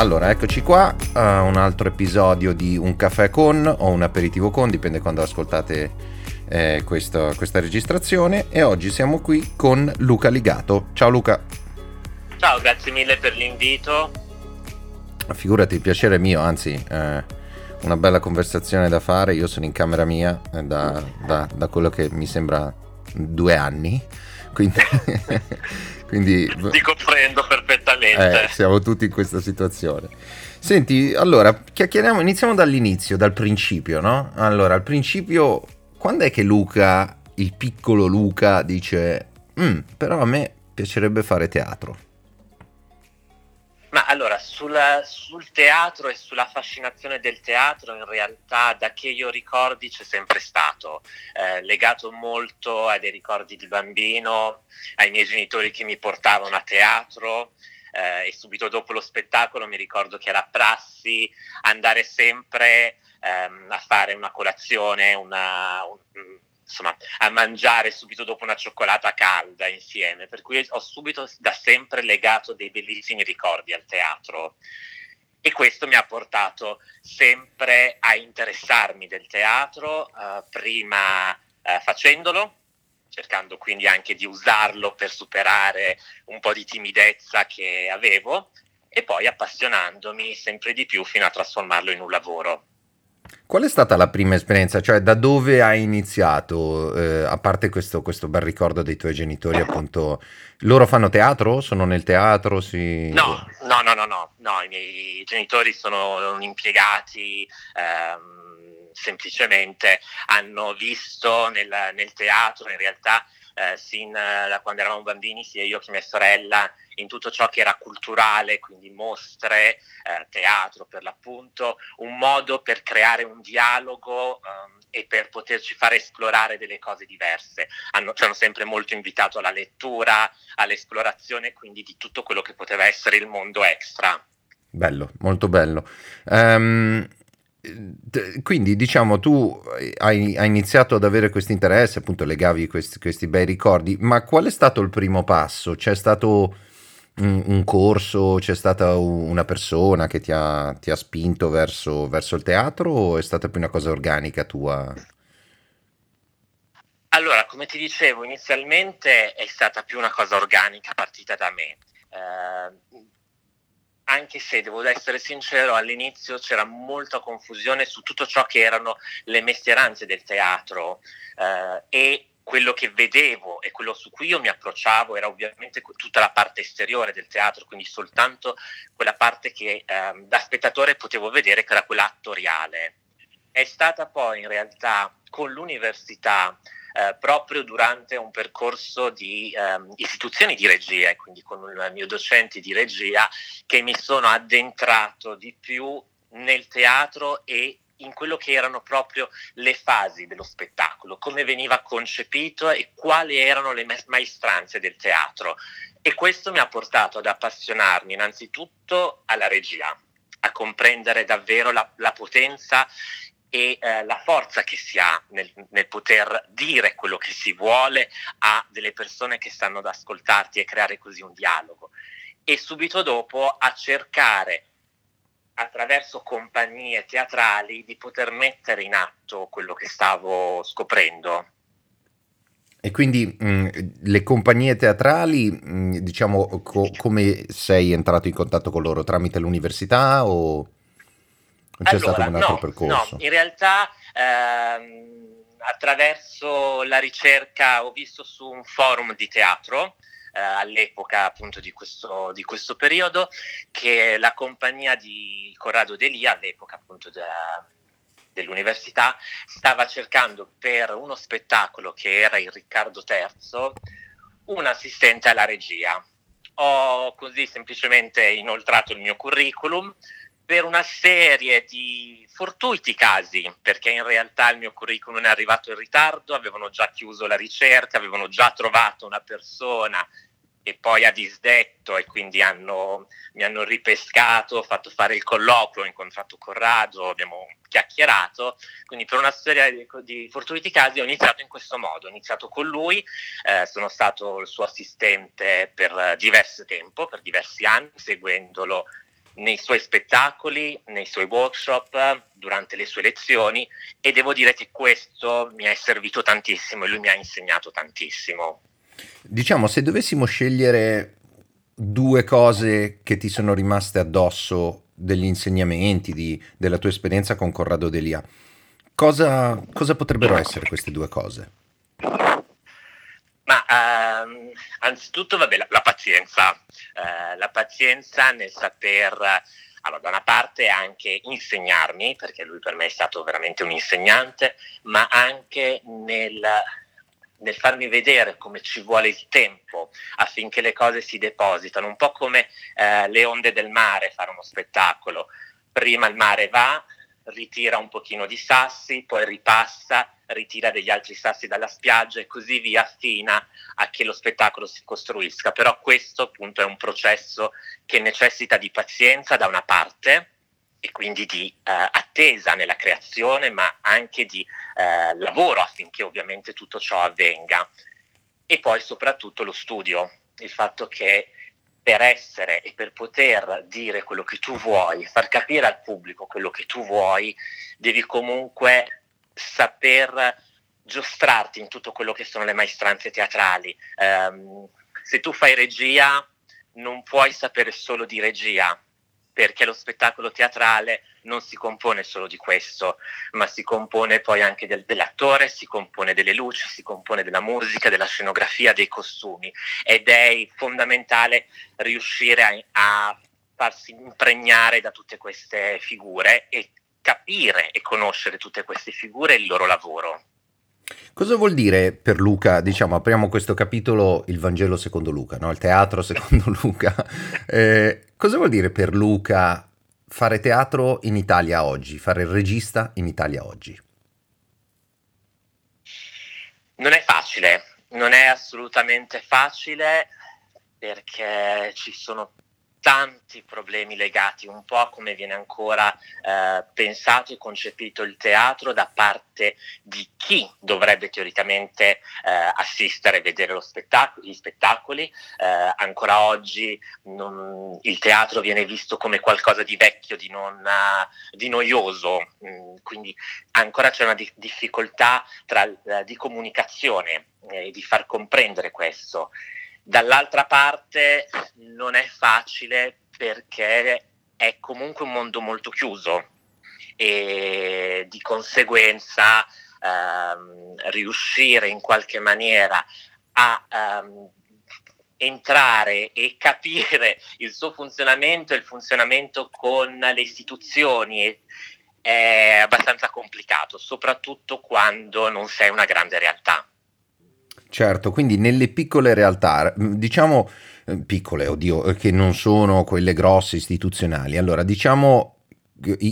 Allora, eccoci qua, uh, un altro episodio di Un caffè con o un aperitivo con, dipende quando ascoltate eh, questa, questa registrazione. E oggi siamo qui con Luca Ligato. Ciao Luca. Ciao, grazie mille per l'invito. Figurati, il piacere è mio, anzi, eh, una bella conversazione da fare. Io sono in camera mia eh, da, da, da quello che mi sembra due anni. Quindi, quindi ti comprendo perfettamente. Eh, siamo tutti in questa situazione. Senti, allora, chiacchieriamo, iniziamo dall'inizio, dal principio, no? Allora, al principio, quando è che Luca, il piccolo Luca, dice, mm, però a me piacerebbe fare teatro? Ma allora, sulla, sul teatro e sulla fascinazione del teatro, in realtà, da che io ricordi, c'è sempre stato, eh, legato molto a dei ricordi di bambino, ai miei genitori che mi portavano a teatro. Eh, e subito dopo lo spettacolo mi ricordo che era prassi andare sempre ehm, a fare una colazione, una, un, insomma, a mangiare subito dopo una cioccolata calda insieme, per cui ho subito da sempre legato dei bellissimi ricordi al teatro. E questo mi ha portato sempre a interessarmi del teatro, eh, prima eh, facendolo, cercando quindi anche di usarlo per superare un po' di timidezza che avevo, e poi appassionandomi sempre di più fino a trasformarlo in un lavoro. Qual è stata la prima esperienza? Cioè, da dove hai iniziato? Eh, a parte questo, questo, bel ricordo dei tuoi genitori, appunto, loro fanno teatro? Sono nel teatro? Si... No, no, no, no, no, no, i miei genitori sono impiegati. Ehm, semplicemente hanno visto nel, nel teatro in realtà eh, sin da quando eravamo bambini, sia io che mia sorella, in tutto ciò che era culturale, quindi mostre, eh, teatro per l'appunto, un modo per creare un dialogo um, e per poterci fare esplorare delle cose diverse. Hanno, ci hanno sempre molto invitato alla lettura, all'esplorazione, quindi di tutto quello che poteva essere il mondo extra. Bello, molto bello. Um, quindi diciamo tu hai, hai, iniziato ad avere questo interesse, appunto legavi questi, questi, bei ricordi, ma qual è stato il primo passo? C'è stato un, un corso, c'è stata una persona che ti ha, ti ha spinto verso, verso, il teatro o è stata più una cosa organica tua? Allora, come ti dicevo, inizialmente è stata più una cosa organica partita da me. Eh, anche se devo essere sincero, all'inizio c'era molta confusione su tutto ciò che erano le mestieranze del teatro eh, e quello che vedevo e quello su cui io mi approcciavo era ovviamente tutta la parte esteriore del teatro, quindi soltanto quella parte che eh, da spettatore potevo vedere che era quella attoriale. È stata poi in realtà con l'università eh, proprio durante un percorso di ehm, istituzioni di regia, quindi con il mio docente di regia, che mi sono addentrato di più nel teatro e in quello che erano proprio le fasi dello spettacolo, come veniva concepito e quali erano le maestranze del teatro. E questo mi ha portato ad appassionarmi innanzitutto alla regia, a comprendere davvero la, la potenza e eh, la forza che si ha nel, nel, poter dire quello che si vuole a delle persone che stanno ad ascoltarti e creare così un dialogo. E subito dopo a cercare attraverso compagnie teatrali di poter mettere in atto quello che stavo scoprendo. E quindi mh, le compagnie teatrali, mh, diciamo, co- come sei entrato in contatto con loro? Tramite l'università o c'è allora, stato un altro no, percorso? No, in realtà ehm, attraverso la ricerca ho visto su un forum di teatro eh, all'epoca appunto di questo, di questo, periodo che la compagnia di Corrado Delia all'epoca appunto da, dell'università stava cercando per uno spettacolo che era il Riccardo III un assistente alla regia. Ho così semplicemente inoltrato il mio curriculum per una serie di fortuiti casi, perché in realtà il mio curriculum è arrivato in ritardo, avevano già chiuso la ricerca, avevano già trovato una persona e poi ha disdetto e quindi hanno, mi hanno ripescato, ho fatto fare il colloquio, ho incontrato Corrado, abbiamo chiacchierato, quindi per una serie di, di fortuiti casi ho iniziato in questo modo, ho iniziato con lui, eh, sono stato il suo assistente per diverso tempo, per diversi anni, seguendolo nei suoi spettacoli, nei suoi workshop, durante le sue lezioni e devo dire che questo mi è servito tantissimo e lui mi ha insegnato tantissimo. Diciamo, se dovessimo scegliere due cose che ti sono rimaste addosso degli insegnamenti, di, della tua esperienza con Corrado Delia, cosa, cosa potrebbero essere queste due cose? Ma ehm, anzitutto, vabbè, la, la pazienza, eh, la pazienza nel saper, allora, da una parte anche insegnarmi, perché lui per me è stato veramente un insegnante, ma anche nel, nel farmi vedere come ci vuole il tempo affinché le cose si depositano, un po' come eh, le onde del mare fare uno spettacolo. Prima il mare va, ritira un pochino di sassi, poi ripassa, ritira degli altri sassi dalla spiaggia e così via fino a che lo spettacolo si costruisca. Però questo appunto è un processo che necessita di pazienza da una parte e quindi di eh, attesa nella creazione, ma anche di eh, lavoro affinché ovviamente tutto ciò avvenga. E poi soprattutto lo studio, il fatto che per essere e per poter dire quello che tu vuoi, far capire al pubblico quello che tu vuoi, devi comunque saper giostrarti in tutto quello che sono le maestranze teatrali. Um, se tu fai regia, non puoi sapere solo di regia, perché lo spettacolo teatrale non si compone solo di questo, ma si compone poi anche del, dell'attore, si compone delle luci, si compone della musica, della scenografia, dei costumi ed è fondamentale riuscire a, a farsi impregnare da tutte queste figure e capire e conoscere tutte queste figure e il loro lavoro. Cosa vuol dire per Luca, diciamo, apriamo questo capitolo il Vangelo secondo Luca, no? il teatro secondo Luca. Eh, cosa vuol dire per Luca fare teatro in Italia oggi, fare il regista in Italia oggi? Non è facile, non è assolutamente facile perché ci sono tanti problemi legati un po' a come viene ancora eh, pensato e concepito il teatro da parte di chi dovrebbe teoricamente eh, assistere e vedere spettacolo, gli spettacoli. Eh, ancora oggi non, il teatro viene visto come qualcosa di vecchio, di, non, di noioso, mm, quindi ancora c'è una di- difficoltà tra, eh, di comunicazione e di far comprendere questo. Dall'altra parte non è facile perché è comunque un mondo molto chiuso e di conseguenza ehm, riuscire in qualche maniera a ehm, entrare e capire il suo funzionamento e il funzionamento con le istituzioni è abbastanza complicato, soprattutto quando non sei una grande realtà. Certo, quindi nelle piccole realtà, diciamo eh, piccole, oddio, eh, che non sono quelle grosse istituzionali. Allora, diciamo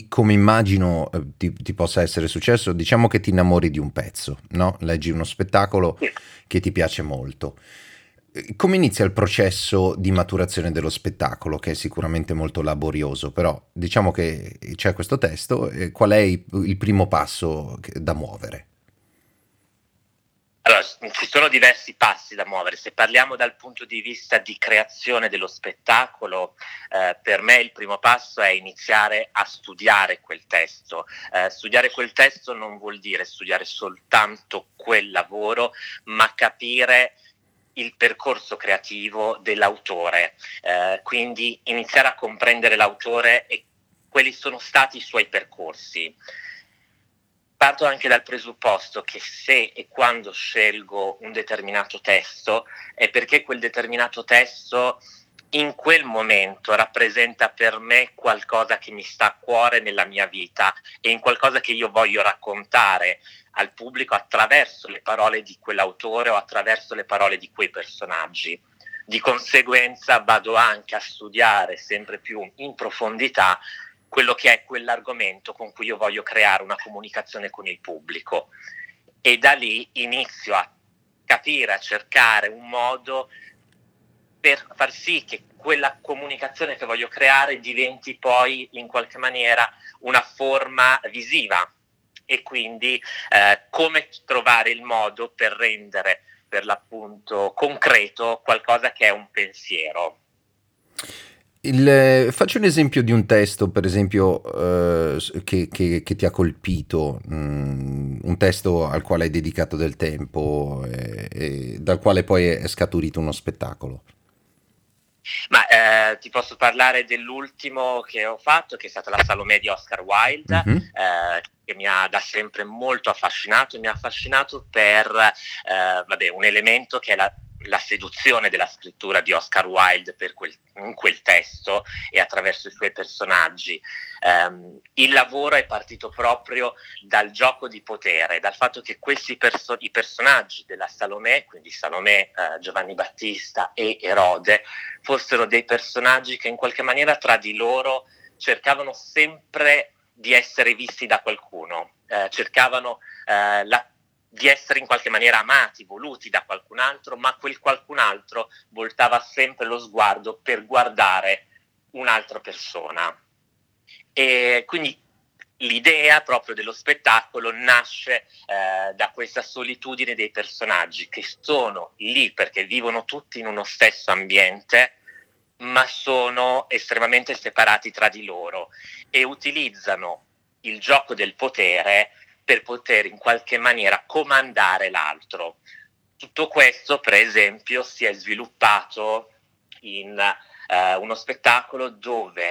come immagino eh, ti, ti, possa essere successo, diciamo che ti innamori di un pezzo, no? Leggi uno spettacolo che ti piace molto. Come inizia il processo di maturazione dello spettacolo, che è sicuramente molto laborioso, però diciamo che c'è questo testo, qual è il primo passo da muovere? Allora, ci sono diversi passi da muovere. Se parliamo dal punto di vista di creazione dello spettacolo, eh, per me il primo passo è iniziare a studiare quel testo. Eh, studiare quel testo non vuol dire studiare soltanto quel lavoro, ma capire il percorso creativo dell'autore. Eh, quindi iniziare a comprendere l'autore e quali sono stati i suoi percorsi parto anche dal presupposto che se e quando scelgo un determinato testo è perché quel determinato testo in quel momento rappresenta per me qualcosa che mi sta a cuore nella mia vita e in qualcosa che io voglio raccontare al pubblico attraverso le parole di quell'autore o attraverso le parole di quei personaggi. Di conseguenza vado anche a studiare sempre più in profondità quello che è quell'argomento con cui io voglio creare una comunicazione con il pubblico e da lì inizio a capire, a cercare un modo per far sì che quella comunicazione che voglio creare diventi poi in qualche maniera una forma visiva e quindi eh, come trovare il modo per rendere per l'appunto concreto qualcosa che è un pensiero. Il, faccio un esempio di un testo, per esempio, eh, che, che- che ti ha colpito, mm, un testo al quale hai dedicato del tempo e, e dal quale poi è scaturito uno spettacolo. Ma eh, ti posso parlare dell'ultimo che ho fatto, che è stata la Salomè di Oscar Wilde, Mhm. eh, che mi ha da sempre molto affascinato mi ha affascinato per eh, vabbè, un elemento che è la, la seduzione della scrittura di Oscar Wilde per quel, in quel testo e attraverso i suoi personaggi. Ehm, il lavoro è partito proprio dal gioco di potere, dal fatto che questi perso- i personaggi della Salomè, quindi Salomè, eh, Giovanni Battista e Erode, fossero dei personaggi che in qualche maniera tra di loro cercavano sempre di essere visti da qualcuno, eh, cercavano eh, la- di essere in qualche maniera amati, voluti da qualcun altro, ma quel qualcun altro voltava sempre lo sguardo per guardare un'altra persona. E quindi l'idea proprio dello spettacolo nasce eh, da questa solitudine dei personaggi che sono lì perché vivono tutti in uno stesso ambiente, ma sono estremamente separati tra di loro e utilizzano il gioco del potere per poter in qualche maniera comandare l'altro. Tutto questo, per esempio, si è sviluppato in eh, uno spettacolo dove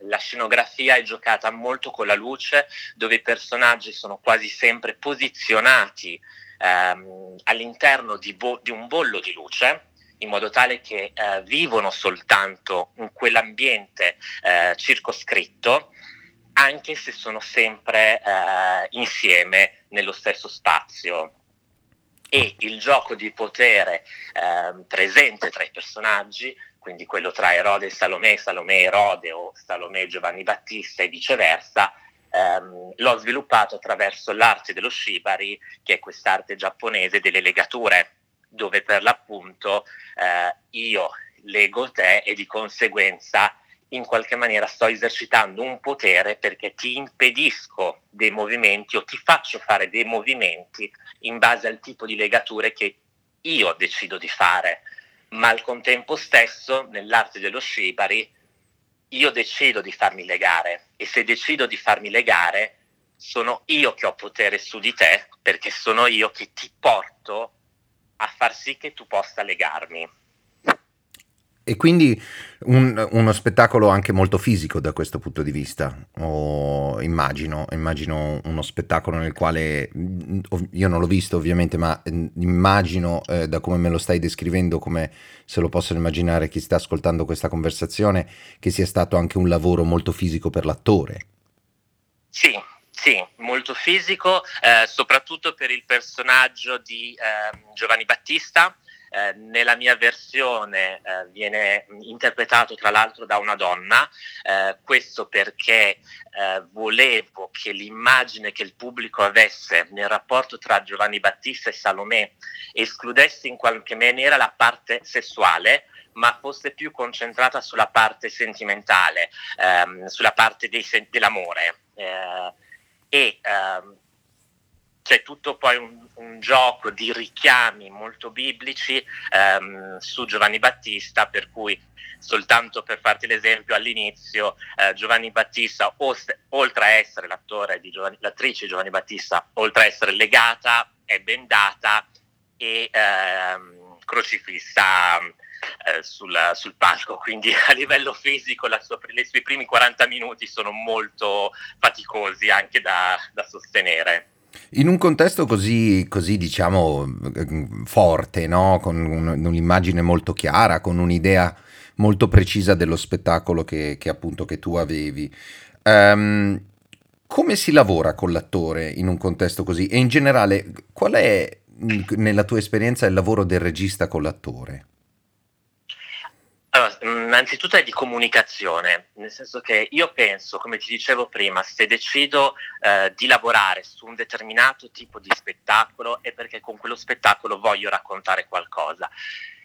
la scenografia è giocata molto con la luce, dove i personaggi sono quasi sempre posizionati ehm, all'interno di, bo- di un bollo di luce in modo tale che eh, vivono soltanto in quell'ambiente eh, circoscritto, anche se sono sempre eh, insieme nello stesso spazio. E il gioco di potere ehm, presente tra i personaggi, quindi quello tra Erode e Salomè, Salomè Erode o Salomè Giovanni Battista e viceversa, ehm, l'ho sviluppato attraverso l'arte dello shibari, che è quest'arte giapponese delle legature dove per l'appunto eh, io leggo te e di conseguenza in qualche maniera sto esercitando un potere perché ti impedisco dei movimenti o ti faccio fare dei movimenti in base al tipo di legature che io decido di fare, ma al contempo stesso nell'arte dello shibari io decido di farmi legare e se decido di farmi legare sono io che ho potere su di te perché sono io che ti porto a far sì che tu possa legarmi. E quindi un- uno spettacolo anche molto fisico da questo punto di vista, o immagino, immagino uno spettacolo nel quale io non l'ho visto ovviamente, ma mm, immagino eh, da come me lo stai descrivendo, come se lo possono immaginare chi sta ascoltando questa conversazione, che sia stato anche un lavoro molto fisico per l'attore. Sì, sì, molto fisico, eh, soprattutto per il personaggio di ehm, Giovanni Battista. Eh, nella mia versione eh, viene interpretato tra l'altro da una donna, eh, questo perché eh, volevo che l'immagine che il pubblico avesse nel rapporto tra Giovanni Battista e Salomè escludesse in qualche maniera la parte sessuale, ma fosse più concentrata sulla parte sentimentale, ehm, sulla parte dei dell'amore. Eh, e ehm, c'è tutto poi un, un gioco di richiami molto biblici ehm, su Giovanni Battista, per cui soltanto per farti l'esempio all'inizio, eh, Giovanni Battista, os- oltre a essere l'attore di Giovanni, l'attrice Giovanni Battista, oltre a essere legata, è bendata e ehm, crocifissa eh, sul, sul palco, quindi a livello fisico la sua- le- suoi primi 40 minuti sono molto faticosi anche da, da sostenere. In un contesto così, così diciamo, forte, no? Con un- un'immagine molto chiara, con un'idea molto precisa dello spettacolo che, che appunto che tu avevi. Ehm, come si lavora con l'attore in un contesto così? E in generale, qual è, nella tua esperienza, il lavoro del regista con l'attore? Allora, innanzitutto è di comunicazione, nel senso che io penso, come ti dicevo prima, se decido eh, di lavorare su un determinato tipo di spettacolo è perché con quello spettacolo voglio raccontare qualcosa.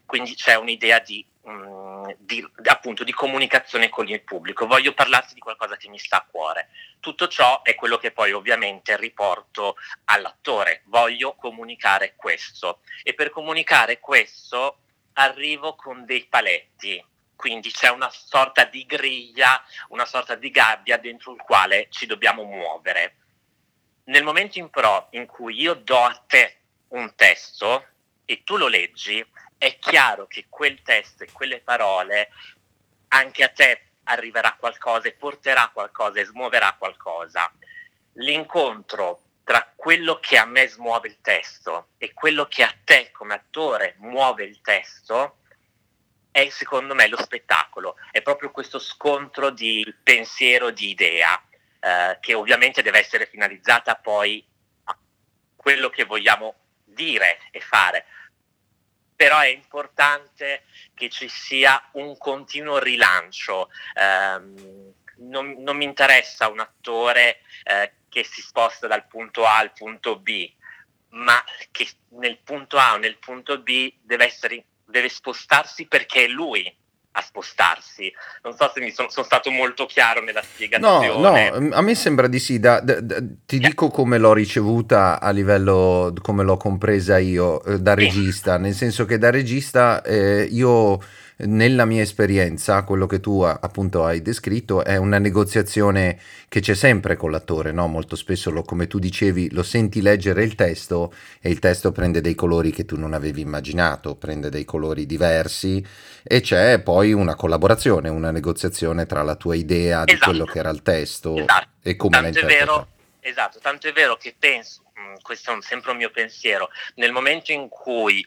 Quindi c'è un'idea di, mm, di- appunto, di comunicazione con il pubblico, voglio parlarti di qualcosa che mi sta a cuore. Tutto ciò è quello che poi ovviamente riporto all'attore, voglio comunicare questo e per comunicare questo arrivo con dei paletti quindi c'è una sorta di griglia, una sorta di gabbia dentro il quale ci dobbiamo muovere. Nel momento in, pro, in cui io do a te un testo e tu lo leggi, è chiaro che quel testo e quelle parole anche a te arriverà qualcosa e porterà qualcosa e smuoverà qualcosa. L'incontro tra quello che a me smuove il testo e quello che a te come attore muove il testo è secondo me lo spettacolo, è proprio questo scontro di pensiero, di idea, eh, che ovviamente deve essere finalizzata poi a quello che vogliamo dire e fare, però è importante che ci sia un continuo rilancio. Um, non, non, mi interessa un attore eh, che si sposta dal punto A al punto B, ma che nel punto A o nel punto B deve, essere, deve spostarsi perché è lui a spostarsi. Non so se mi sono, sono stato molto chiaro nella spiegazione. No, no, a me sembra di sì. Da, da, da, ti yeah. dico come l'ho ricevuta a livello, come l'ho compresa io eh, da regista, nel senso che da regista eh, io nella mia esperienza, quello che tu appunto hai descritto è una negoziazione che c'è sempre con l'attore, no? Molto spesso, lo, come tu dicevi, lo senti leggere il testo e il testo prende dei colori che tu non avevi immaginato, prende dei colori diversi e c'è poi una collaborazione, una negoziazione tra la tua idea di esatto. quello che era il testo esatto. e come tanto la. Esatto, tanto è vero che penso, mm, questo è sempre un mio pensiero, nel momento in cui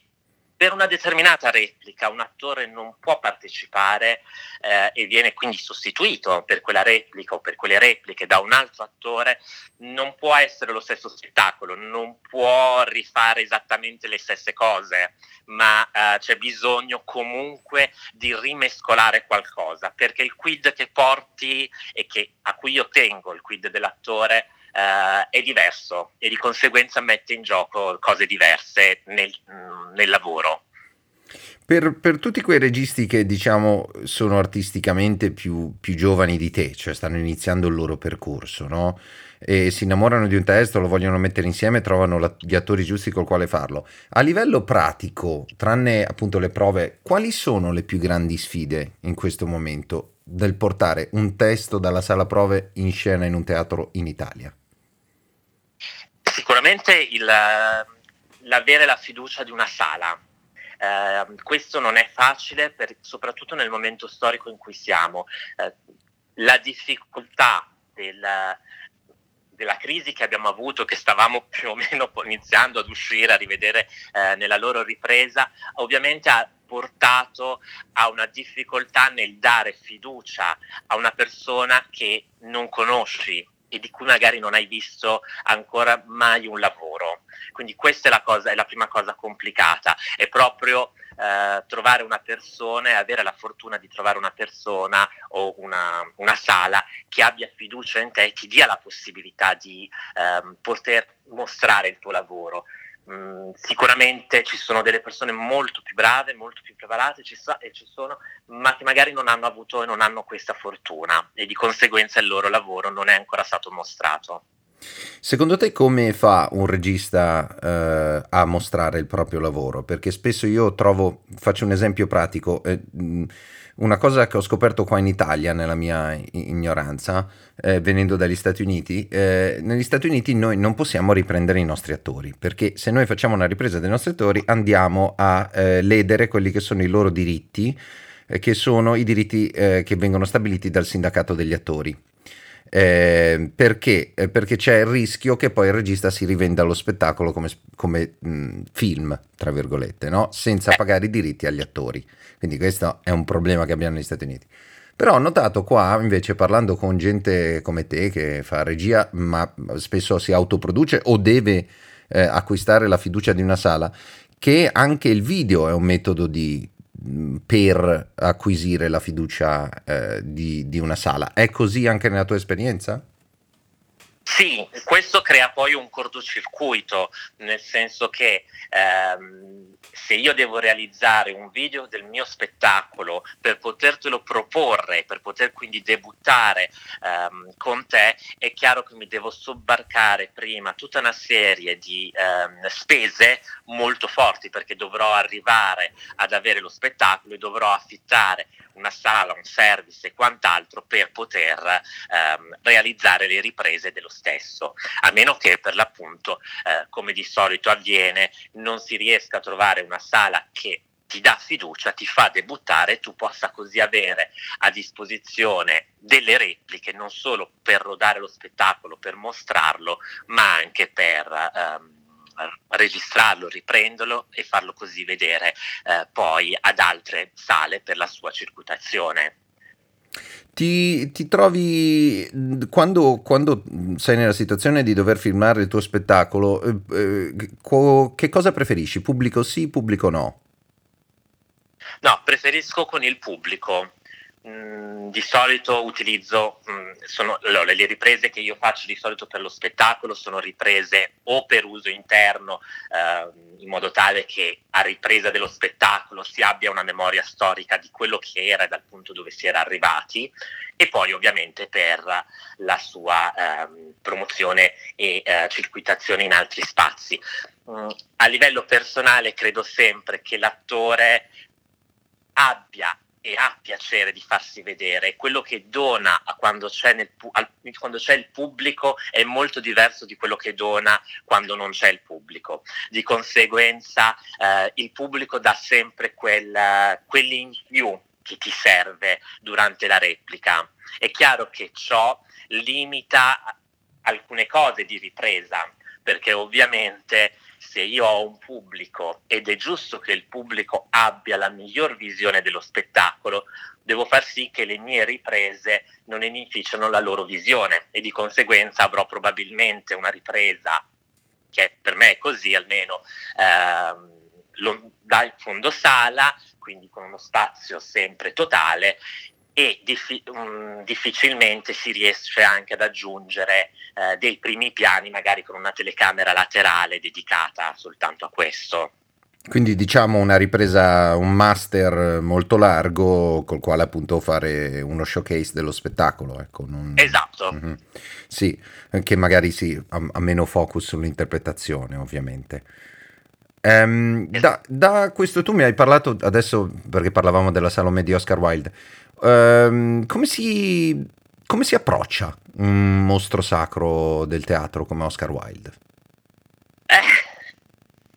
per una determinata replica un attore non può partecipare eh, e viene quindi sostituito per quella replica o per quelle repliche da un altro attore, non può essere lo stesso spettacolo, non può rifare esattamente le stesse cose, ma eh, c'è bisogno comunque di rimescolare qualcosa, perché il quid che porti e che, a cui io tengo, il quid dell'attore, uh, è diverso e di conseguenza mette in gioco cose diverse nel, mm, nel lavoro. Per, per, tutti quei registi che diciamo sono artisticamente più, più, giovani di te, cioè stanno iniziando il loro percorso, no? E si innamorano di un testo, lo vogliono mettere insieme, trovano la, gli attori giusti col quale farlo. A livello pratico, tranne appunto le prove, quali sono le più grandi sfide in questo momento del portare un testo dalla sala prove in scena in un teatro in Italia? Sicuramente il, l'avere la fiducia di una sala. Eh, questo non è facile, per, soprattutto nel momento storico in cui siamo. Eh, la difficoltà del, della crisi che abbiamo avuto, che stavamo più o meno iniziando ad uscire, a rivedere eh, nella loro ripresa, ovviamente ha portato a una difficoltà nel dare fiducia a una persona che non conosci e di cui magari non hai visto ancora mai un lavoro. Quindi questa è la, cosa, è la prima cosa complicata, è proprio eh, trovare una persona e avere la fortuna di trovare una persona o una, una sala che abbia fiducia in te e ti dia la possibilità di eh, poter mostrare il tuo lavoro. Mm, sicuramente ci sono delle persone molto più brave, molto più preparate, ci, so, ci sono, ma che magari non hanno avuto e non hanno questa fortuna e di conseguenza il loro lavoro non è ancora stato mostrato. Secondo te come fa un regista eh, a mostrare il proprio lavoro? Perché spesso io trovo, faccio un esempio pratico, eh, una cosa che ho scoperto qua in Italia, nella mia ignoranza, eh, venendo dagli Stati Uniti, eh, negli Stati Uniti noi non possiamo riprendere i nostri attori, perché se noi facciamo una ripresa dei nostri attori andiamo a eh, ledere quelli che sono i loro diritti, eh, che sono i diritti eh, che vengono stabiliti dal sindacato degli attori. Eh, perché? Perché c'è il rischio che poi il regista si rivenda lo spettacolo come, come mh, film, tra virgolette, no? senza pagare i diritti agli attori. Quindi questo è un problema che abbiamo negli Stati Uniti. Però ho notato qua, invece, parlando con gente come te che fa regia, ma spesso si autoproduce o deve eh, acquistare la fiducia di una sala, che anche il video è un metodo di per acquisire la fiducia eh, di, di, una sala. È così anche nella tua esperienza? Sì, questo crea poi un cortocircuito, nel senso che ehm, se io devo realizzare un video del mio spettacolo per potertelo proporre, per poter quindi debuttare ehm, con te, è chiaro che mi devo sobbarcare prima tutta una serie di ehm, spese molto forti perché dovrò arrivare ad avere lo spettacolo e dovrò affittare una sala, un service e quant'altro per poter ehm, realizzare le riprese dello stesso, a meno che per l'appunto, eh, come di solito avviene, non si riesca a trovare una sala che ti dà fiducia, ti fa debuttare tu possa così avere a disposizione delle repliche non solo per rodare lo spettacolo, per mostrarlo, ma anche per ehm, registrarlo, riprenderlo e farlo così vedere eh, poi ad altre sale per la sua circuitazione. Ti, ti trovi quando, quando, sei nella situazione di dover filmare il tuo spettacolo, eh, eh, co, che cosa preferisci? Pubblico sì, pubblico no? No, preferisco con il pubblico. Mm, di solito utilizzo, mm, sono, allora, le riprese che io faccio di solito per lo spettacolo sono riprese o per uso interno, eh, in modo tale che a ripresa dello spettacolo si abbia una memoria storica di quello che era e dal punto dove si era arrivati, e poi ovviamente per la sua eh, promozione e eh, circuitazione in altri spazi. Mm, a livello personale credo sempre che l'attore abbia e ha piacere di farsi vedere. Quello che dona quando c'è, nel, al, quando c'è, il pubblico è molto diverso di quello che dona quando non c'è il pubblico. Di conseguenza eh, il pubblico dà sempre quel, quell'in più che ti serve durante la replica. È chiaro che ciò limita alcune cose di ripresa, perché ovviamente se io ho un pubblico ed è giusto che il pubblico abbia la miglior visione dello spettacolo, devo far sì che le mie riprese non inficiano la loro visione e di conseguenza avrò probabilmente una ripresa che per me è così almeno ehm, dal fondo sala, quindi con uno spazio sempre totale e diffi- um, difficilmente si riesce anche ad aggiungere eh, dei primi piani, magari con una telecamera laterale dedicata soltanto a questo. Quindi diciamo una ripresa, un master molto largo col quale appunto fare uno showcase dello spettacolo. Ecco, non... Esatto. Mm-hmm. Sì, che magari sì, ha, ha, meno focus sull'interpretazione ovviamente. Um, da, da, questo tu mi hai parlato adesso perché parlavamo della Salome di Oscar Wilde Ehm, come, si, come si approccia un mostro sacro del teatro come Oscar Wilde? Eh,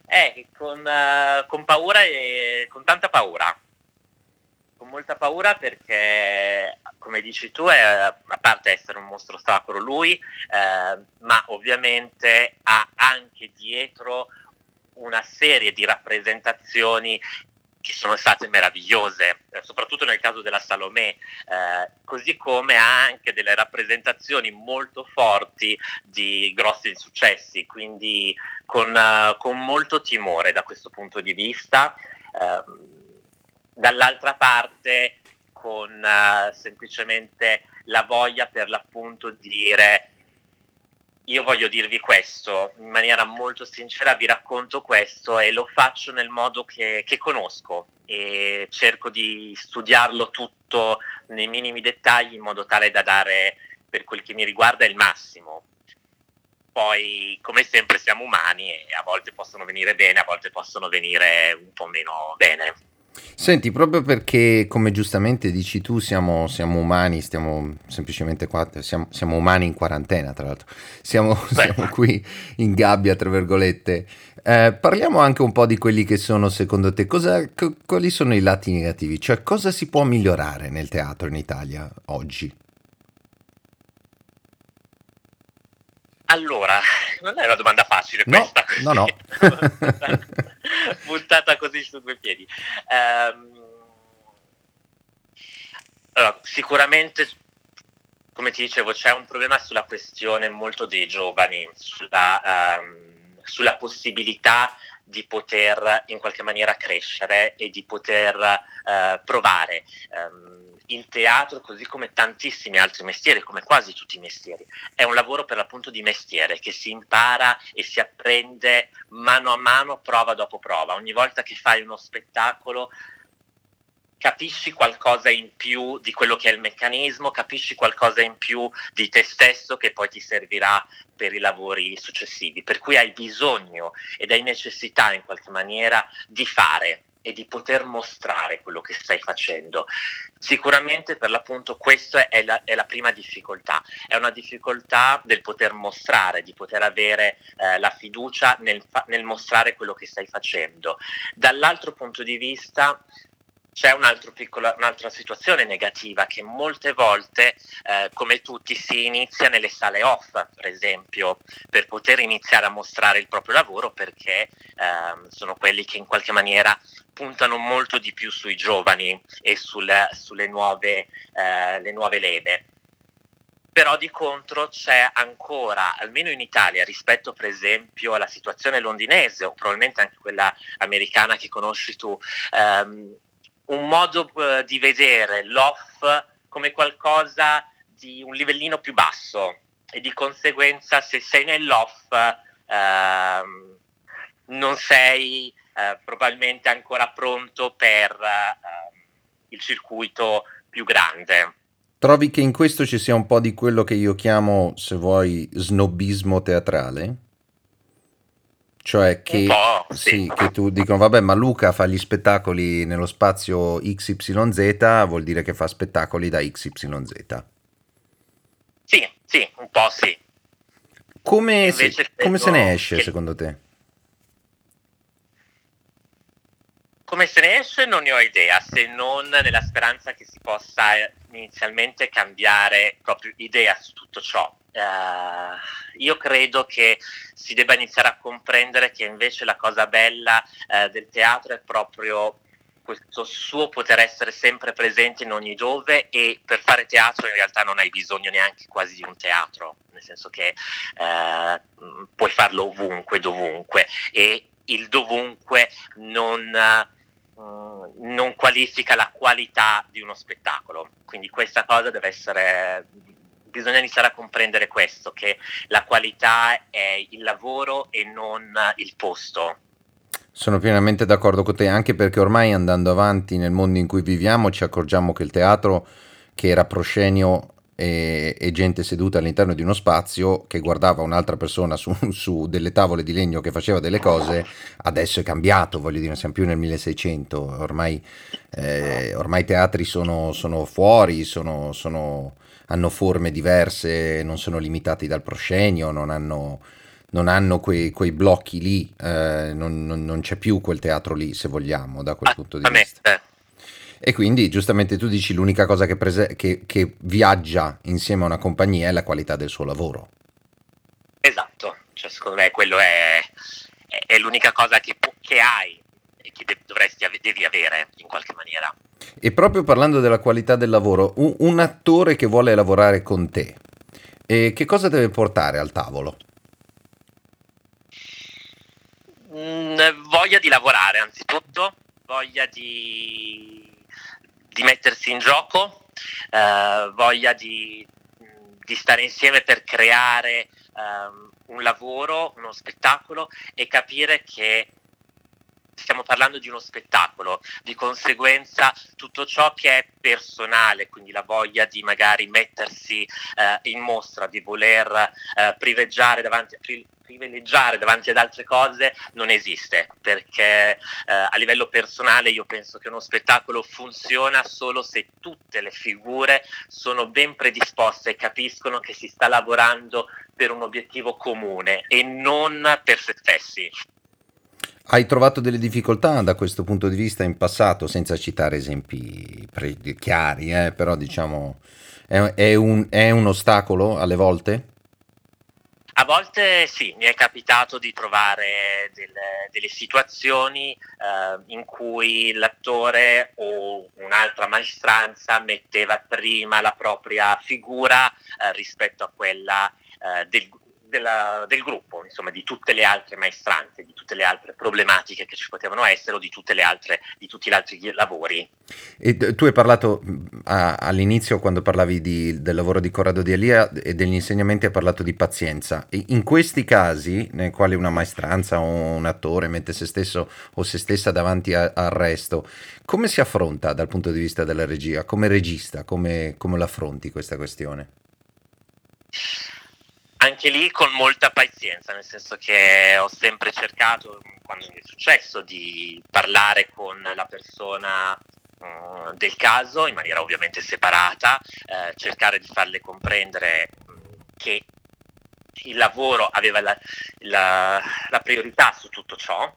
eh con, uh, con paura e con tanta paura con molta paura perché, come dici tu, è, a parte essere un mostro sacro lui, eh, ma ovviamente ha anche dietro una serie di rappresentazioni che sono state meravigliose, eh, soprattutto nel caso della Salomè, eh, così come anche delle rappresentazioni molto forti di grossi insuccessi, quindi con, uh, con molto timore da questo punto di vista. Uh, dall'altra parte con uh, semplicemente la voglia per l'appunto di dire io voglio dirvi questo, in maniera molto sincera vi racconto questo e lo faccio nel modo che, che conosco e cerco di studiarlo tutto nei minimi dettagli in modo tale da dare, per quel che mi riguarda, il massimo. Poi, come sempre, siamo umani e a volte possono venire bene, a volte possono venire un po' meno bene. Senti, proprio perché, come giustamente dici tu, siamo, siamo umani, stiamo semplicemente qua, siamo, siamo, umani in quarantena, tra l'altro, siamo, siamo qui in gabbia, tra virgolette. Eh, parliamo anche un po' di quelli che sono, secondo te, cosa, co- quali sono i lati negativi? Cioè, cosa si può migliorare nel teatro in Italia oggi? Allora, non è una domanda facile no, questa. No, no. buttata così su due piedi. Um, allora, sicuramente, come ti dicevo, c'è un problema sulla questione molto dei giovani, sulla, um, sulla possibilità di poter in qualche maniera crescere e di poter eh, provare. Um, il teatro, così come tantissimi altri mestieri, come quasi tutti i mestieri, è un lavoro per l'appunto di mestiere che si impara e si apprende mano a mano, prova dopo prova. Ogni volta che fai uno spettacolo capisci qualcosa in più di quello che è il meccanismo, capisci qualcosa in più di te stesso che poi ti servirà per i lavori successivi. Per cui hai bisogno ed hai necessità in qualche maniera di fare e di poter mostrare quello che stai facendo. Sicuramente per l'appunto questa è la, è la prima difficoltà, è una difficoltà del poter mostrare, di poter avere eh, la fiducia nel, nel mostrare quello che stai facendo. Dall'altro punto di vista c'è un piccolo, un'altra situazione negativa che molte volte, eh, come tutti, si inizia nelle sale off, per esempio, per poter iniziare a mostrare il proprio lavoro perché eh, sono quelli che in qualche maniera puntano molto di più sui giovani e sulle, sulle nuove, eh, nuove leve. Però di contro c'è ancora, almeno in Italia, rispetto per esempio alla situazione londinese o probabilmente anche quella americana che conosci tu, ehm, un modo uh, di vedere l'off come qualcosa di un livellino più basso e di conseguenza se sei nell'off uh, non sei uh, probabilmente ancora pronto per ehm, il circuito più grande. Trovi che in questo ci sia un po' di quello che io chiamo, se vuoi, snobismo teatrale? Cioè che, sì. Che tu dicono, vabbè, ma Luca fa gli spettacoli nello spazio XYZ, vuol dire che fa spettacoli da XYZ. Sì, sì, un po' sì. Come, se, come se ne esce che... secondo te? Come se ne esce non ne ho idea, se non nella speranza che si possa inizialmente cambiare proprio idea su tutto ciò. Uh, io credo che si debba iniziare a comprendere che invece la cosa bella uh, del teatro è proprio questo suo poter essere sempre presente in ogni dove e per fare teatro in realtà non hai bisogno neanche quasi di un teatro, nel senso che uh, puoi farlo ovunque, dovunque e il dovunque non non qualifica la qualità di uno spettacolo. Quindi questa cosa deve essere bisogna iniziare a comprendere questo, che la qualità è il lavoro e non il posto. Sono pienamente d'accordo con te, anche perché ormai andando avanti nel mondo in cui viviamo ci accorgiamo che il teatro, che era proscenio e, e gente seduta all'interno di uno spazio che guardava un'altra persona su, su, delle tavole di legno che faceva delle cose, adesso è cambiato, voglio dire, non siamo più nel 1600, ormai, eh, ormai i teatri sono, sono fuori, sono, sono hanno forme diverse, non sono limitati dal proscenio, non hanno, non hanno quei, quei, blocchi lì, eh, non, non, non, c'è più quel teatro lì, se vogliamo, da quel punto di vista. E quindi giustamente tu dici l'unica cosa che, prese- che, che viaggia insieme a una compagnia è la qualità del suo lavoro. Esatto, cioè, secondo me quello è, è, è l'unica cosa che, che hai e che dovresti, devi avere in qualche maniera. E proprio parlando della qualità del lavoro, un, un attore che vuole lavorare con te, eh, che cosa deve portare al tavolo? Mm, voglia di lavorare anzitutto, voglia di, di mettersi in gioco, eh, voglia di, di, stare insieme per creare um, un lavoro, uno spettacolo e capire che stiamo parlando di uno spettacolo, di conseguenza tutto ciò che è personale, quindi la voglia di magari mettersi eh, in mostra, di voler eh, privilegiare davanti, pri- privilegiare davanti ad altre cose non esiste, perché eh, a livello personale io penso che uno spettacolo funziona solo se tutte le figure sono ben predisposte e capiscono che si sta lavorando per un obiettivo comune e non per se stessi. Hai trovato delle difficoltà da questo punto di vista in passato, senza citare esempi pre- chiari, eh, però diciamo è, è, un, è un ostacolo alle volte? A volte sì, mi è capitato di trovare delle, delle situazioni eh, in cui l'attore o un'altra maestranza metteva prima la propria figura eh, rispetto a quella eh, del, della, del gruppo, insomma, di tutte le altre maestranze, di tutte le altre problematiche che ci potevano essere o di, altre, di tutti gli altri lavori. E tu hai parlato a, all'inizio, quando parlavi di, del lavoro di Corrado di Elia e degli insegnamenti, hai parlato di pazienza. E in questi casi, nei quali una maestranza o un attore mette se stesso o se stessa davanti al resto, come si affronta dal punto di vista della regia? Come regista, come, come l'affronti questa questione? Anche lì con molta pazienza, nel senso che ho sempre cercato, quando mi è successo, di parlare con la persona uh, del caso in maniera ovviamente separata, eh, cercare di farle comprendere che il lavoro aveva la, la, la, priorità su tutto ciò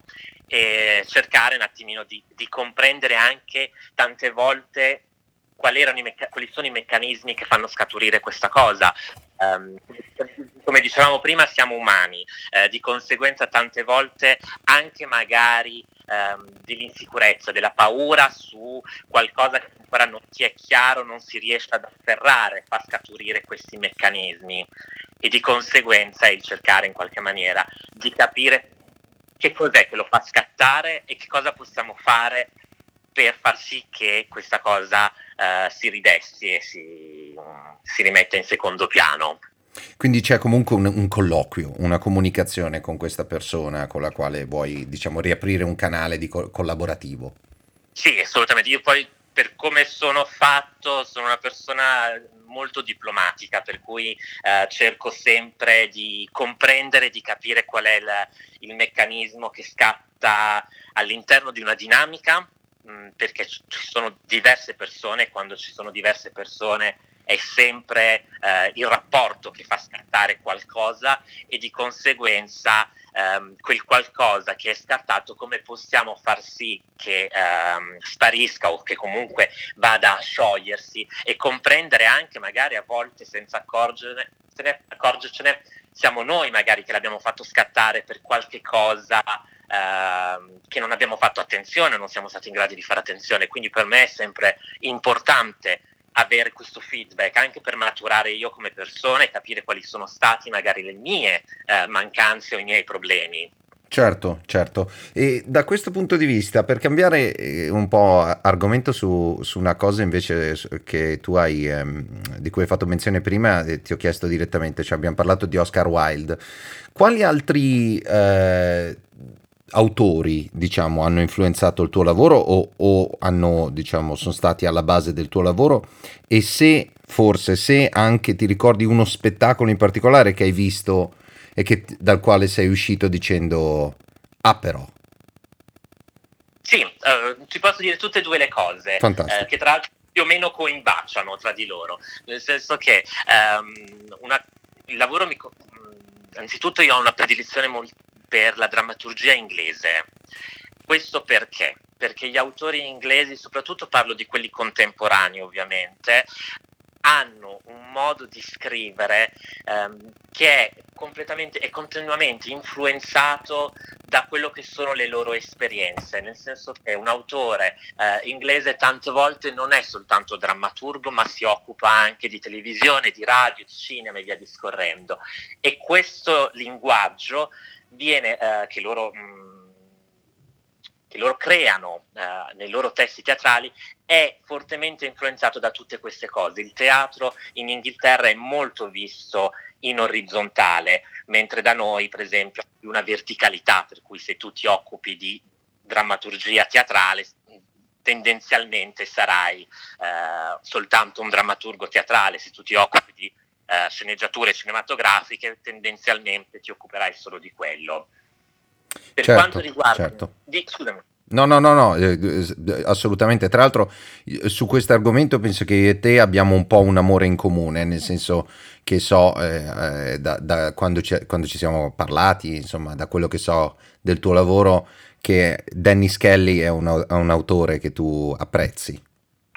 e cercare un attimino di, di comprendere anche tante volte quali, mecca- quali, sono i meccanismi che fanno scaturire questa cosa. Um, come dicevamo prima, siamo umani, eh, di conseguenza tante volte anche magari ehm, dell'insicurezza, della paura su qualcosa che ancora non ti è chiaro, non si riesce ad afferrare, fa scaturire questi meccanismi e di conseguenza il cercare in qualche maniera di capire che cos'è che lo fa scattare e che cosa possiamo fare per far sì che questa cosa uh, si ridesti e si, si rimetta in secondo piano. Quindi c'è comunque un, un, colloquio, una comunicazione con questa persona con la quale vuoi, diciamo, riaprire un canale co- collaborativo. Sì, assolutamente. Io poi, per come sono fatto, sono una persona molto diplomatica, per cui eh, cerco sempre di comprendere, di capire qual è il, il meccanismo che scatta all'interno di una dinamica, mh, mm, perché ci sono diverse persone, quando ci sono diverse persone è sempre eh, il rapporto che fa scattare qualcosa e di conseguenza ehm, quel qualcosa che è scattato come possiamo far sì che ehm, sparisca o che comunque vada a sciogliersi e comprendere anche magari a volte senza accorgercene siamo noi magari che l'abbiamo fatto scattare per qualche cosa Uh, che non abbiamo fatto attenzione, non siamo stati in grado di fare attenzione, quindi per me è sempre importante avere questo feedback anche per maturare io come persona e capire quali sono stati magari le mie eh, mancanze o i miei problemi. Certo, certo. E da questo punto di vista, per cambiare eh, un po' argomento su, su una cosa invece che tu hai, ehm, di cui hai fatto menzione prima, e ti ho chiesto direttamente, cioè abbiamo parlato di Oscar Wilde. Quali altri eh, autori, diciamo, hanno influenzato il tuo lavoro o, o hanno, diciamo, sono stati alla base del tuo lavoro? E se, forse, se anche ti ricordi uno spettacolo in particolare che hai visto e che, dal quale sei uscito dicendo, ah però. Sì, uh, ti posso dire tutte e due le cose, eh, che tra l'altro più o meno coimbacciano tra di loro, nel senso che um, una, il lavoro mi... Anzitutto io ho una predilezione molto per la drammaturgia inglese. Questo perché? Perché gli autori inglesi, soprattutto parlo di quelli contemporanei ovviamente, hanno un modo di scrivere ehm, che è completamente e continuamente influenzato da quello che sono le loro esperienze, nel senso che un autore eh, inglese tante volte non è soltanto drammaturgo, ma si occupa anche di televisione, di radio, di cinema e via discorrendo. E questo linguaggio viene, eh, che, loro, mh, mm, che, loro, creano eh, nei loro testi teatrali è fortemente influenzato da tutte queste cose. Il teatro in Inghilterra è molto visto in orizzontale, mentre da noi, per esempio, è una verticalità, per cui se tu ti occupi di drammaturgia teatrale, tendenzialmente sarai eh, soltanto un drammaturgo teatrale, se tu ti occupi di eh, sceneggiature cinematografiche, tendenzialmente ti occuperai solo di quello. Per certo, quanto riguarda... Certo. Di, scusami. No, no, no, no, eh, assolutamente. Tra l'altro, su questo argomento penso che io e te abbiamo un po' un amore in comune, nel senso che so, eh, eh da, da quando, ci, quando, ci, siamo parlati, insomma, da quello che so del tuo lavoro, che Danny Skelly è un, è un autore che tu apprezzi.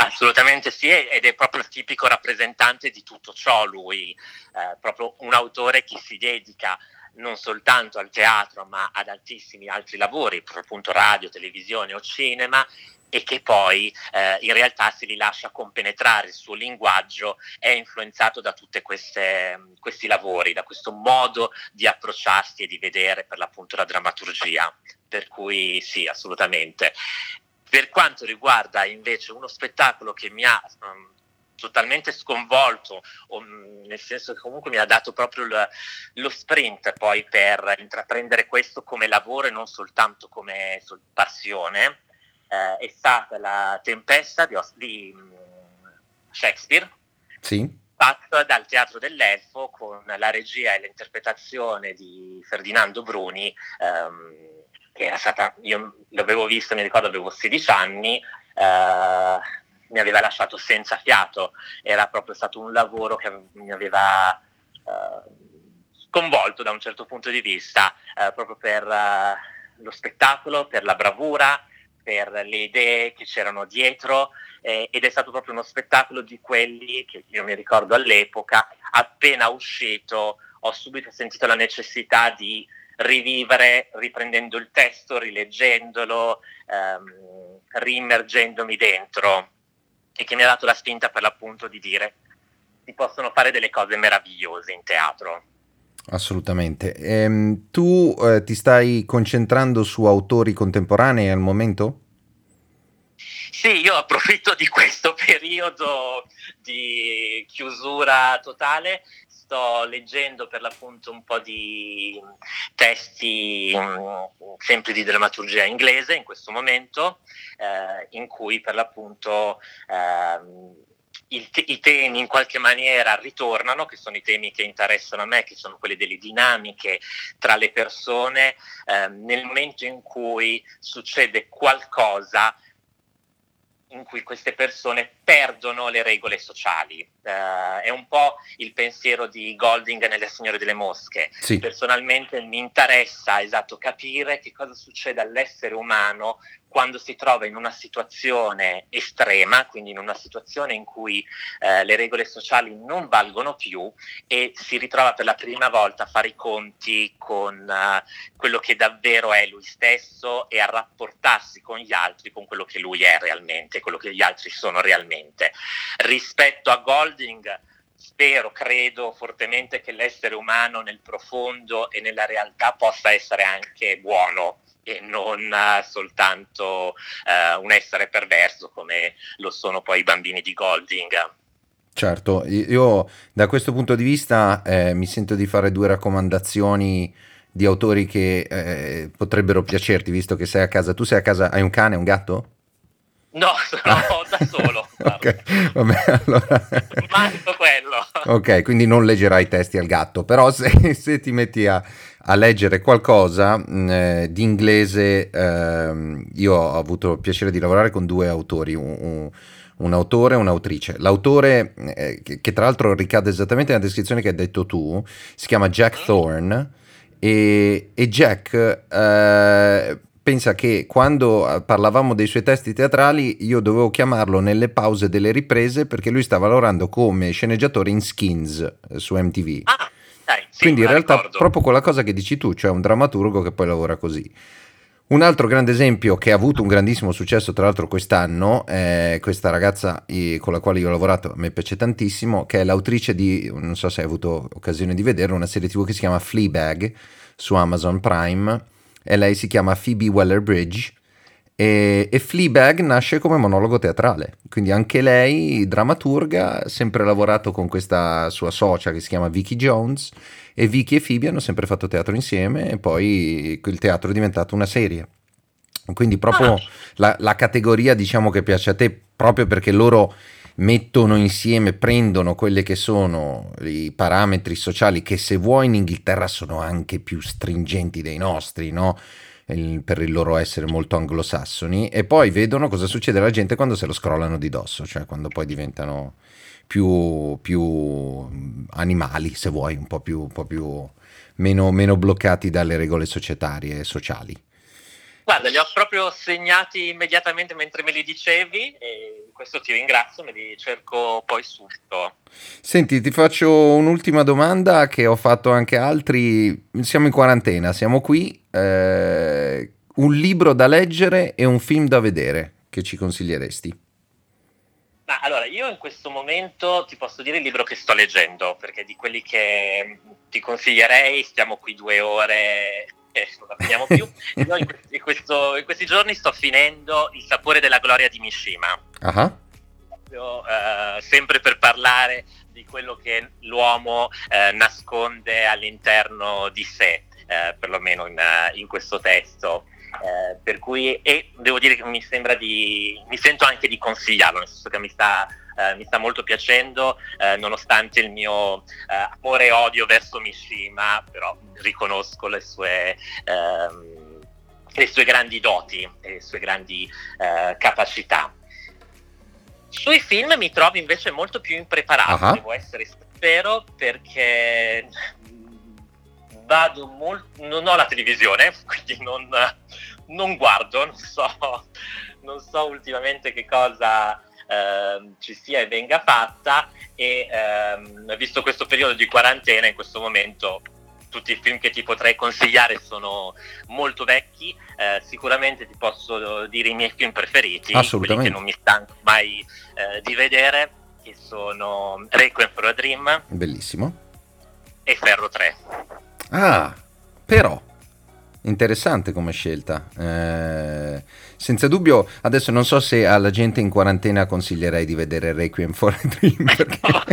Assolutamente sì, ed è proprio il tipico rappresentante di tutto ciò lui, eh, proprio un autore che si dedica non soltanto al teatro ma ad altissimi altri lavori, per appunto radio, televisione o cinema e che poi eh, in realtà se li lascia compenetrare il suo linguaggio è influenzato da tutti questi lavori, da questo modo di approcciarsi e di vedere per l'appunto la drammaturgia. Per cui sì, assolutamente. Per quanto riguarda invece uno spettacolo che mi ha um, totalmente sconvolto, o, mm, nel senso che comunque mi ha dato proprio lo, lo sprint poi per intraprendere questo come lavoro e non soltanto come passione, eh, è stata la tempesta di, di mm, Shakespeare. Sì. Fatta dal Teatro dell'Elfo con la regia e l'interpretazione di Ferdinando Bruni, ehm, che era stata, io l'avevo visto, mi ricordo avevo 16 anni, eh, mi aveva lasciato senza fiato, era proprio stato un lavoro che mi aveva eh, sconvolto da un certo punto di vista, eh, proprio per eh, lo spettacolo, per la bravura, per le idee che c'erano dietro ed è stato proprio uno spettacolo di quelli che io mi ricordo all'epoca, appena uscito ho subito sentito la necessità di rivivere riprendendo il testo, rileggendolo, ehm, riimmergendomi dentro e che mi ha dato la spinta per l'appunto di dire si possono fare delle cose meravigliose in teatro. Assolutamente. Ehm, tu eh, ti stai concentrando su autori contemporanei al momento? Sì, io approfitto di questo periodo di chiusura totale. Sto leggendo per l'appunto un po' di testi mm, sempre di drammaturgia inglese in questo momento, eh, in cui per l'appunto eh, il, i temi in qualche maniera ritornano, che sono i temi che interessano a me, che sono quelli delle dinamiche tra le persone, eh, nel momento in cui succede qualcosa in cui queste persone perdono le regole sociali. Uh, è un po' il pensiero di Golding nelle Signore delle Mosche. Sì. Personalmente mi interessa esatto capire che cosa succede all'essere umano quando si trova in una situazione estrema, quindi in una situazione in cui eh, le regole sociali non valgono più e si ritrova per la prima volta a fare i conti con uh, quello che davvero è lui stesso e a rapportarsi con gli altri, con quello che lui è realmente, quello che gli altri sono realmente. Rispetto a Golding, spero, credo fortemente che l'essere umano nel profondo e nella realtà possa essere anche buono e non soltanto uh, un essere perverso come lo sono poi i bambini di Golding. Certo, io da questo punto di vista eh, mi sento di fare due raccomandazioni di autori che eh, potrebbero piacerti, visto che sei a casa. Tu sei a casa, hai un cane, un gatto? No, sono da solo. ok, vabbè, allora... Manco quello. Ok, quindi non leggerai testi al gatto, però se, se ti metti a, a leggere qualcosa mh, eh, di inglese. Eh, io ho avuto il piacere di lavorare con due autori, un, un, un autore e un'autrice. L'autore, eh, che, che, tra l'altro ricade esattamente nella descrizione che hai detto tu, si chiama Jack Thorne e, e Jack eh, pensa che quando eh, parlavamo dei suoi testi teatrali io dovevo chiamarlo nelle pause delle riprese perché lui stava lavorando come sceneggiatore in Skins eh, su MTV. Ah dai, sì, Quindi in realtà ricordo. proprio quella cosa che dici tu, cioè un drammaturgo che poi lavora così. Un altro grande esempio che ha avuto un grandissimo successo, tra l'altro quest'anno, è questa ragazza con la quale io ho lavorato, a me piace tantissimo, che è l'autrice di, non so se hai avuto occasione di vedere, una serie tv che si chiama Fleabag su Amazon Prime e lei si chiama Phoebe Waller-Bridge e, e Fleabag nasce come monologo teatrale, quindi anche lei, drammaturga, ha sempre lavorato con questa sua socia che si chiama Vicky Jones e Vicky e Phoebe hanno sempre fatto teatro insieme e poi il teatro è diventato una serie. Quindi proprio ah. la, la categoria diciamo che piace a te proprio perché loro mettono insieme, prendono quelli che sono i parametri sociali che se vuoi in Inghilterra sono anche più stringenti dei nostri, no? Per il loro essere molto anglosassoni e poi vedono cosa succede alla gente quando se lo scrollano di dosso, cioè quando poi diventano più, più animali, se vuoi, un po' più, un po più meno, meno bloccati dalle regole societarie e sociali. Guarda, li ho proprio segnati immediatamente mentre me li dicevi, e questo ti ringrazio, me li cerco poi subito. Senti, ti faccio un'ultima domanda che ho fatto anche altri. Siamo in quarantena, siamo qui. Eh, un libro da leggere e un film da vedere che ci consiglieresti? Ma allora, io in questo momento ti posso dire il libro che sto leggendo, perché di quelli che ti consiglierei stiamo qui due ore e non la finiamo più. In questo, in questi, giorni sto finendo Il sapore della gloria di Mishima. Uh-huh. Io, uh, sempre per parlare di quello che l'uomo uh, nasconde all'interno di sé, uh, perlomeno in, in questo testo. Eh, per cui, e devo dire che mi sembra di, mi sento anche di consigliarlo, nel senso che mi sta, eh, mi sta molto piacendo, eh, nonostante il mio eh, amore e odio verso Mishima, però riconosco le sue, ehm, le sue grandi doti e le sue grandi eh, capacità. Sui film mi trovo invece molto più impreparato, uh-huh. devo essere sincero, perché vado molto, non ho la televisione, quindi non, non guardo, non so, non so ultimamente che cosa eh, ci sia e venga fatta e ehm, visto questo periodo di quarantena in questo momento tutti i film che ti potrei consigliare sono molto vecchi, eh, sicuramente ti posso dire i miei film preferiti, quelli che non mi stanco mai eh, di vedere, che sono Requiem for a Dream, bellissimo, e Ferro 3. Ah, però, interessante come scelta. Eh, senza dubbio, adesso non so se alla gente in quarantena consiglierei di vedere Requiem for a Dream. Perché... No,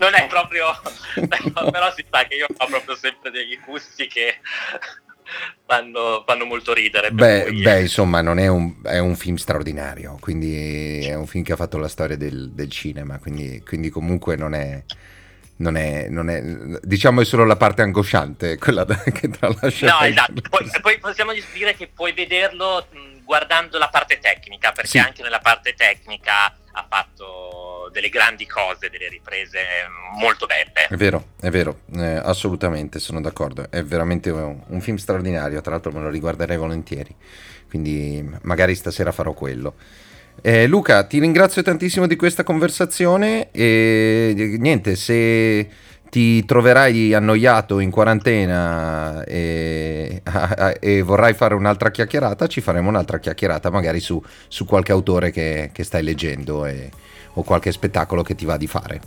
non è proprio... però si sa che io ho proprio sempre degli gusti che... Fanno, fanno, molto ridere. Beh, cui... beh, insomma, non è un, è un, film straordinario, quindi è un film che ha fatto la storia del, del cinema, quindi, quindi comunque non è, non è, non è, diciamo è solo la parte angosciante, quella che tralascia. No, esatto, poi, poi, possiamo dire che puoi vederlo guardando la parte tecnica, perché sì. anche nella parte tecnica ha fatto delle grandi cose, delle riprese molto belle. È vero, è vero, eh, assolutamente, sono d'accordo, è veramente un, un film straordinario, tra l'altro me lo riguarderei volentieri, quindi magari stasera farò quello. Eh, Luca, ti ringrazio tantissimo di questa conversazione e niente, se ti troverai annoiato in quarantena e, e, vorrai fare un'altra chiacchierata, ci faremo un'altra chiacchierata magari su, su qualche autore che, che stai leggendo e, o qualche spettacolo che ti va di fare.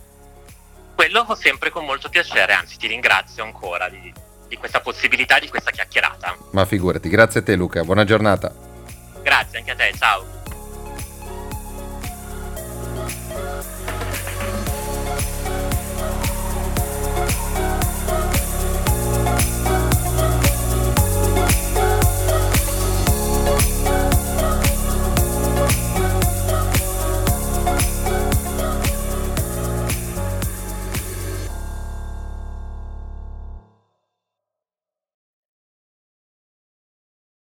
Quello sempre con molto piacere, anzi ti ringrazio ancora di, di questa possibilità, di questa chiacchierata. Ma figurati, grazie a te Luca, buona giornata. Grazie anche a te, ciao. Bye.